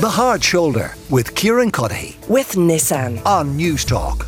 The Hard Shoulder with Kieran Cuddihy with Nissan. on Newstalk.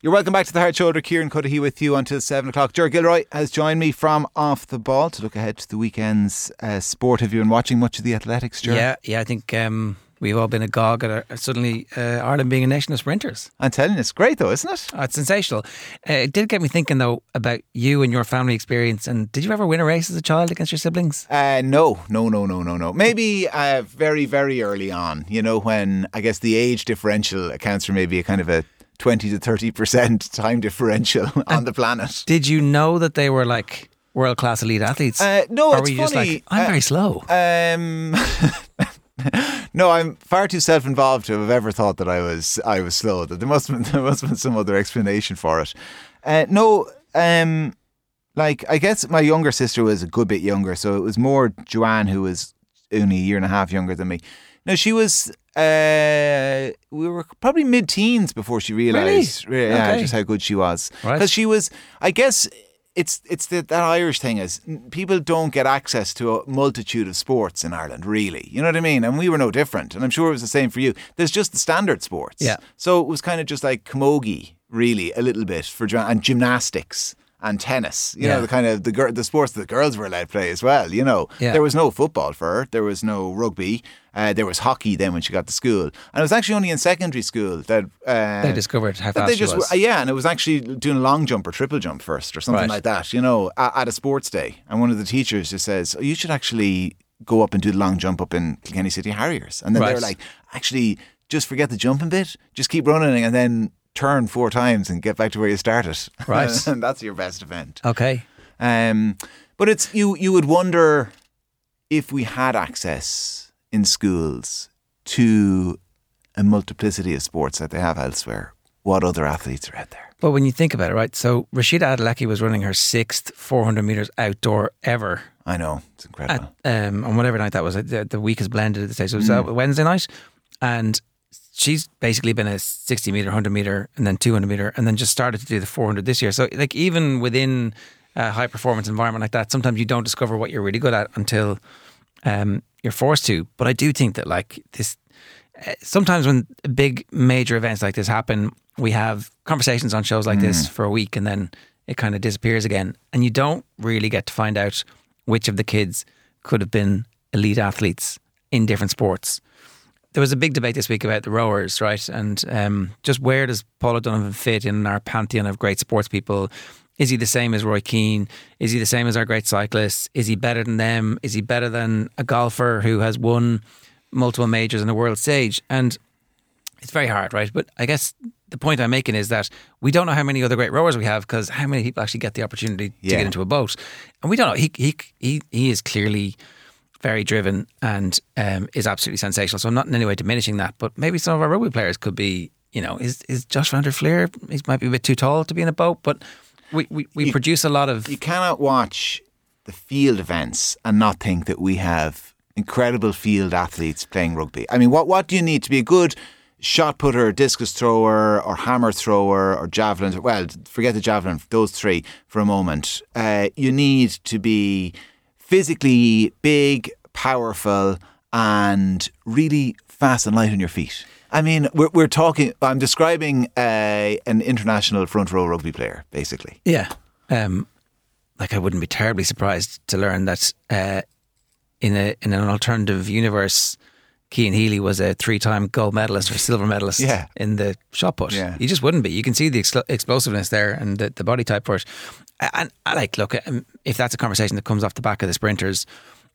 You're welcome back to the Hard Shoulder. Kieran Cuddihy with you until 7 o'clock. Ger Gilroy has joined me from Off the Ball to look ahead to the weekend's uh, sport. Have you been watching much of the athletics, Ger? Yeah, yeah. I think um, we've all been agog at our, suddenly uh, Ireland being a nation of sprinters. I'm telling you, it's great though, isn't it? Oh, it's sensational. Uh, it did get me thinking though about you and your family experience. And did you ever win a race as a child against your siblings? Uh, no, no, no, no, no, no. Maybe uh, very, very early on, you know, when I guess the age differential accounts for maybe a kind of a 20 to 30% time differential on the planet. Did you know that they were like world class elite athletes? Uh, no, or it's were you just funny. like, I'm Uh, very slow? Um, no, I'm far too self-involved to have ever thought that I was I was slow. That there must have been, there must have been some other explanation for it. Uh, no, um, like I guess my younger sister was a good bit younger, so it was more Joanne who was only a year and a half younger than me. No, she was. Uh, we were probably mid-teens before she realized, Really? yeah, Okay. just how good she was. Right. Because she was, I guess, it's it's the, that Irish thing is people don't get access to a multitude of sports in Ireland, really. You know what I mean? And we were no different, and I'm sure it was the same for you. There's just the standard sports, Yeah. So it was kind of just like camogie, really, a little bit for and gymnastics and tennis. You Yeah. know, the kind of the gir- the sports that the girls were allowed to play as well. You know, Yeah. there was no football for her. There was no rugby. Uh, there was hockey then when she got to school, and it was actually only in secondary school that uh, they discovered how that fast they she just was. yeah, and it was actually doing a long jump or triple jump first or something Right. like that. You know, at, at a sports day, and one of the teachers just says, oh, "You should actually go up and do the long jump up in Kilkenny City Harriers," and then they were Right. like, "Actually, just forget the jumping bit, just keep running, and then turn four times and get back to where you started." Right. and that's your best event. okay. Um, but it's you. You would wonder if we had access in schools to a multiplicity of sports that they have elsewhere. What other athletes are out there? But when you think about it, right? So Rhasidat Adeleke was running her sixth 400 meters outdoor ever I know it's incredible. at, um, on whatever night that was. The, the week is blended at the stage. So it was Mm. uh, Wednesday night. And she's basically been a 60 meter, 100 meter, and then 200 meter, and then just started to do the 400 this year. So, like, even within a high performance environment like that, sometimes you don't discover what you're really good at until um, you're forced to. But I do think that, like, this uh, sometimes when big major events like this happen, we have conversations on shows like this for a week and then it kind of disappears again. And you don't really get to find out which of the kids could have been elite athletes in different sports. There was a big debate this week about the rowers, right? And um, just where does Paul O'Donovan fit in our pantheon of great sports people? Is he the same as Roy Keane? Is he the same as our great cyclists? Is he better than them? Is he better than a golfer who has won multiple majors on the world stage? And it's very hard, right? But I guess the point I'm making is that we don't know how many other great rowers we have because how many people actually get the opportunity to get into a boat, and we don't know. He he he he is clearly very driven and um, is absolutely sensational. So I'm not in any way diminishing that, but maybe some of our rugby players could be. You know, is is Josh van der Flier? He might be a bit too tall to be in a boat, but we we, we You- produce a lot of you cannot watch the field events and not think that we have incredible field athletes playing rugby. I mean, what what do you need to be a good shot putter, discus thrower, or hammer thrower, or javelin? Well, forget the javelin. Those three for a moment. Uh, you need to be physically big, powerful, and really fast and light on your feet. I mean, we're, we're talking. I'm describing uh, an international front row rugby player, basically. Yeah. Um, like I wouldn't be terribly surprised to learn that uh, in a in an alternative universe, Cian Healy was a three time gold medalist or silver medalist Yeah. in the shot put. Yeah. You just wouldn't be. You can see the expl- explosiveness there and the, the body type for it. And I like look um, if that's a conversation that comes off the back of the sprinters,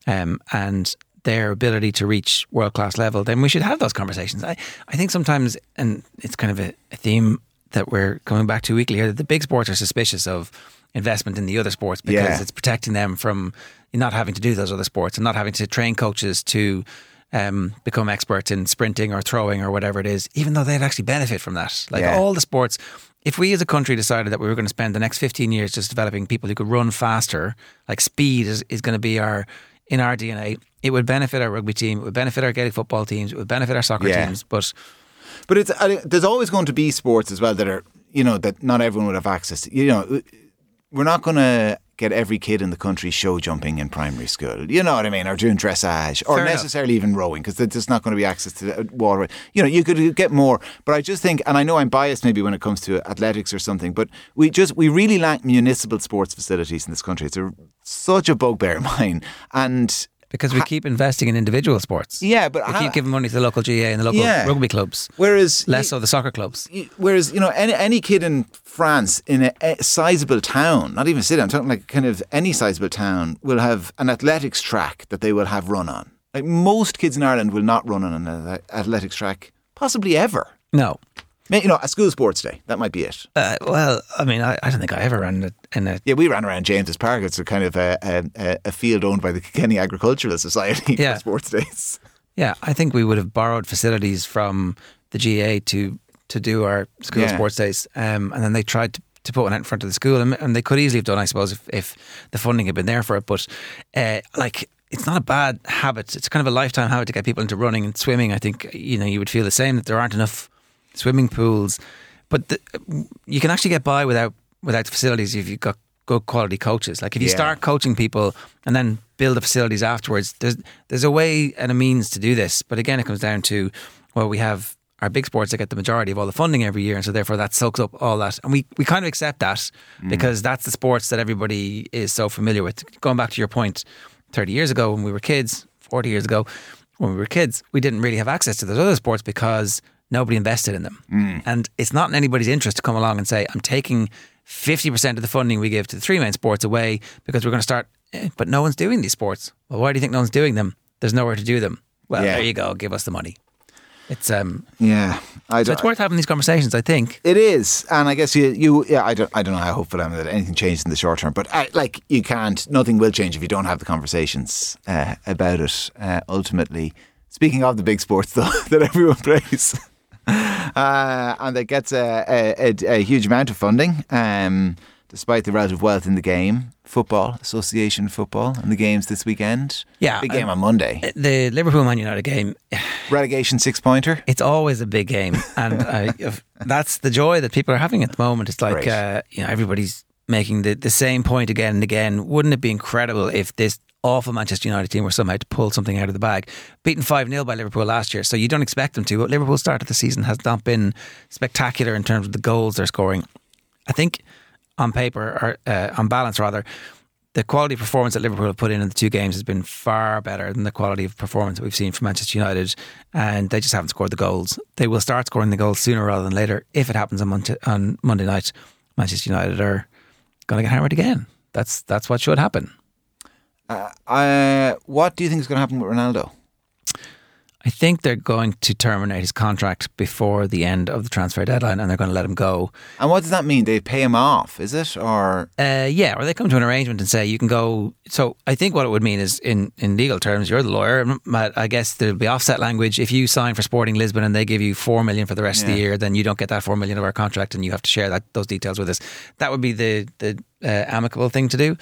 um, and their ability to reach world class level, then we should have those conversations. I, I think sometimes, and it's kind of a, a theme that we're coming back to weekly here, that the big sports are suspicious of investment in the other sports because Yeah. it's protecting them from not having to do those other sports and not having to train coaches to um, become experts in sprinting or throwing or whatever it is, even though they'd actually benefit from that. Like Yeah. all the sports, if we as a country decided that we were going to spend the next 15 years just developing people who could run faster, like speed is, is going to be our in our DNA, it would benefit our rugby team, it would benefit our Gaelic football teams, it would benefit our soccer Yeah. teams. But But it's I there's always going to be sports as well that are you know that not everyone would have access to. You know, we're not going to get every kid in the country show jumping in primary school. You know what I mean? Or doing dressage, or Fair enough. necessarily even rowing, because there's not going to be access to the uh, water. You know, you could get more. But I just think, and I know I'm biased maybe when it comes to athletics or something, but we just we really lack municipal sports facilities in this country. It's a, such a bugbear of mine, and because we keep investing in individual sports. yeah, but We how- keep giving money to the local GAA and the local Yeah. rugby clubs, whereas less so the soccer clubs. Whereas you know any any kid in France in a, a sizable town, not even city, I'm talking like kind of any sizable town will have an athletics track that they will have run on. Like most kids in Ireland will not run on an athletics track, possibly ever. No. You know, a school sports day that might be it. Uh, well, I mean, I, I don't think I ever ran in a, in a Yeah, we ran around James's Park. It's a kind of a, a, a field owned by the Kenny Agricultural Society Yeah. for sports days. Yeah, I think we would have borrowed facilities from the GAA to to do our school Yeah. sports days, um, and then they tried to, to put one out in front of the school, and, and they could easily have done, I suppose, if, if the funding had been there for it. But uh, like, it's not a bad habit. It's kind of a lifetime habit to get people into running and swimming. I think you know you would feel the same that there aren't enough swimming pools, but the, you can actually get by without without the facilities if you've got good quality coaches. Like if you Yeah. start coaching people and then build the facilities afterwards, there's there's a way and a means to do this. But again, it comes down to well, we have our big sports that get the majority of all the funding every year, and so therefore that soaks up all that, and we we kind of accept that mm. because that's the sports that everybody is so familiar with. Going back to your point, thirty years ago when we were kids, forty years ago when we were kids, we didn't really have access to those other sports because nobody invested in them. And it's not in anybody's interest to come along and say, I'm taking 50% of the funding we give to the three main sports away because we're going to start, eh, but no one's doing these sports. Well, why do you think no one's doing them? There's nowhere to do them. Well, Yeah. there you go. Give us the money. It's um, Yeah, I so it's worth having these conversations. I think. It is, and I guess you, you, yeah, I don't, I don't know how hopeful I am that anything changes in the short term, but I, like you can't, nothing will change if you don't have the conversations uh, about it. Uh, ultimately, speaking of the big sports though, that everyone plays, uh, and that gets a, a, a, a huge amount of funding, um, despite the relative wealth in the game. Football, Association football, and the games this weekend. Yeah, big game um, on Monday. The Liverpool Man United game, Relegation six pointer. it's always a big game, and uh, that's the joy that people are having at the moment. It's like uh, you know everybody's making the, the same point again and again. Wouldn't it be incredible if this awful Manchester United team were somehow to pull something out of the bag? Beaten five 0 by Liverpool last year, so you don't expect them to. But Liverpool's start of the season has not been spectacular in terms of the goals they're scoring. I think on paper, or uh, on balance rather, the quality of performance that Liverpool have put in in the two games has been far better than the quality of performance that we've seen from Manchester United, and they just haven't scored the goals. They will start scoring the goals sooner rather than later if it happens on Monday, on Monday night. Manchester United are going to get hammered again. That's that's what should happen. Uh, what do you think is going to happen with Ronaldo? I think they're going to terminate his contract before the end of the transfer deadline, and they're going to let him go. And what does that mean? They pay him off, is it? Or Uh, yeah, or they come to an arrangement and say you can go. So I think what it would mean is, in, in legal terms, you're the lawyer. I guess there'll be offset language. If you sign for Sporting Lisbon and they give you four million for the rest of the year, then you don't get that four million of our contract, and you have to share that those details with us. That would be the the uh, amicable thing to do.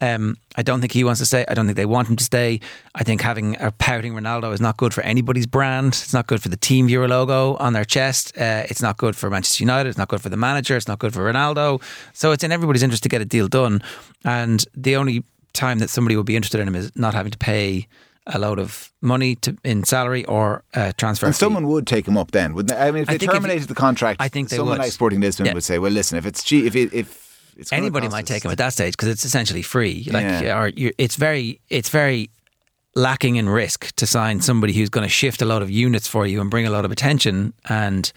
Um, I don't think he wants to stay. I don't think they want him to stay. I think having a pouting Ronaldo is not good for anybody's brand. It's not good for the TeamViewer logo on their chest. Uh, it's not good for Manchester United. It's not good for the manager. It's not good for Ronaldo. So it's in everybody's interest to get a deal done. And the only time that somebody would be interested in him is not having to pay a load of money to in salary or uh, transfer. and fee. someone would take him up then, wouldn't they? I mean, if they think if- terminated the contract, I think they someone would. like Sporting Lisbon Yeah. would say, "Well, listen, if it's cheap, if it, if it's anybody might us- take him at that stage because it's essentially free. Like, Yeah. or it's very, it's very lacking in risk to sign somebody who's going to shift a lot of units for you and bring a lot of attention and,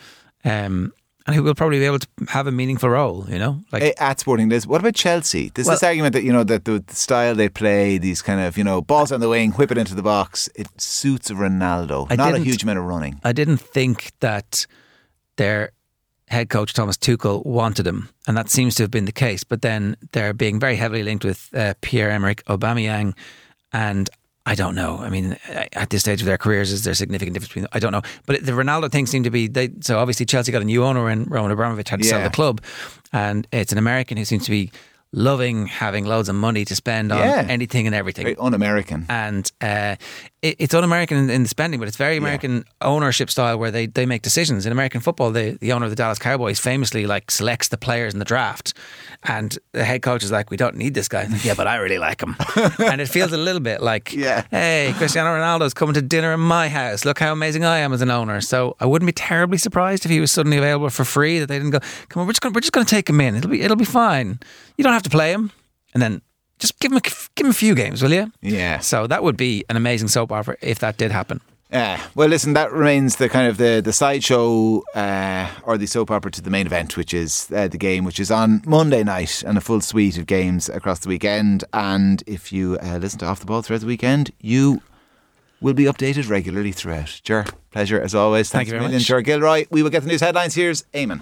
um, and who will probably be able to have a meaningful role. You know, like Eh, at Sporting Lisbon. What about Chelsea? There's Well- this argument that you know that the, the style they play, these kind of you know balls on the wing, whip it into the box, it suits Ronaldo. I Not a huge amount of running. I didn't think that their head coach Thomas Tuchel wanted him, and that seems to have been the case. But then they're being very heavily linked with uh, Pierre Emerick Aubameyang, and I don't know. I mean, at this stage of their careers, is there a significant difference between? them? I don't know. But the Ronaldo thing seemed to be they. So obviously Chelsea got a new owner, and Roman Abramovich had to sell the club, and it's an American who seems to be loving having loads of money to spend on Yeah. anything and everything Very un-American. and uh, it, it's un-American in, in the spending, but it's very American ownership style where they, they make decisions. In American football, the, the owner of the Dallas Cowboys famously like selects the players in the draft, and the head coach is like, "We don't need this guy." Like, yeah, but I really like him, and it feels a little bit like, Yeah. "Hey, Cristiano Ronaldo's coming to dinner in my house. Look how amazing I am as an owner." So I wouldn't be terribly surprised if he was suddenly available for free. That they didn't go, "Come on, we're just going we're just going to take him in. It'll be it'll be fine. You don't have to play him," and then. Just give him a, give him a few games, will you? Yeah. So that would be an amazing soap opera if that did happen. Yeah. Well, listen, that remains the kind of the the sideshow uh, or the soap opera to the main event, which is uh, the game, which is on Monday night, and a full suite of games across the weekend. And if you uh, listen to Off the Ball throughout the weekend, you will be updated regularly throughout. Ger, pleasure as always. Thank Thanks you a very million, much. Ger Gilroy. We will get the news headlines. Here's Eamon.